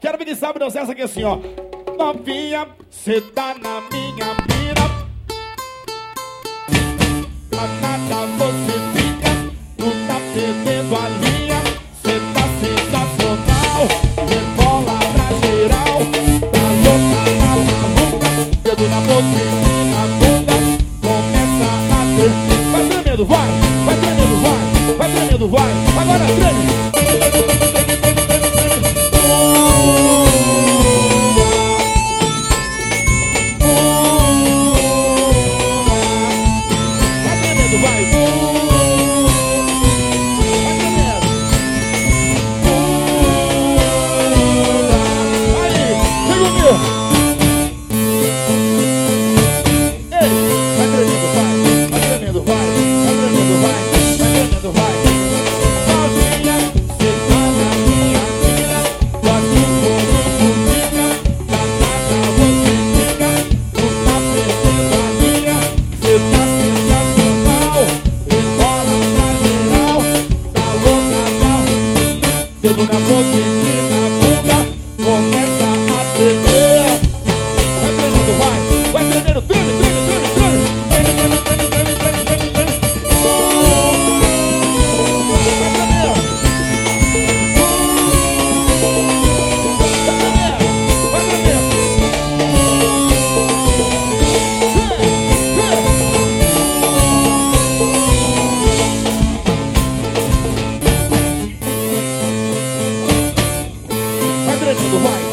Quero sabe dançar essa aqui assim, ó. Novinha, cê tá na minha mira. A nada você fica, tu tá perdendo a linha. Cê tá sensacional, rebola pra geral. Tá louca, tá maluca, dedo na boca e na bunda. Começa a ter. Vai tremendo, vai, vai tremendo, vai, vai tremendo, vai. Agora treme. Vai Dando una voz en comienza a. to the right.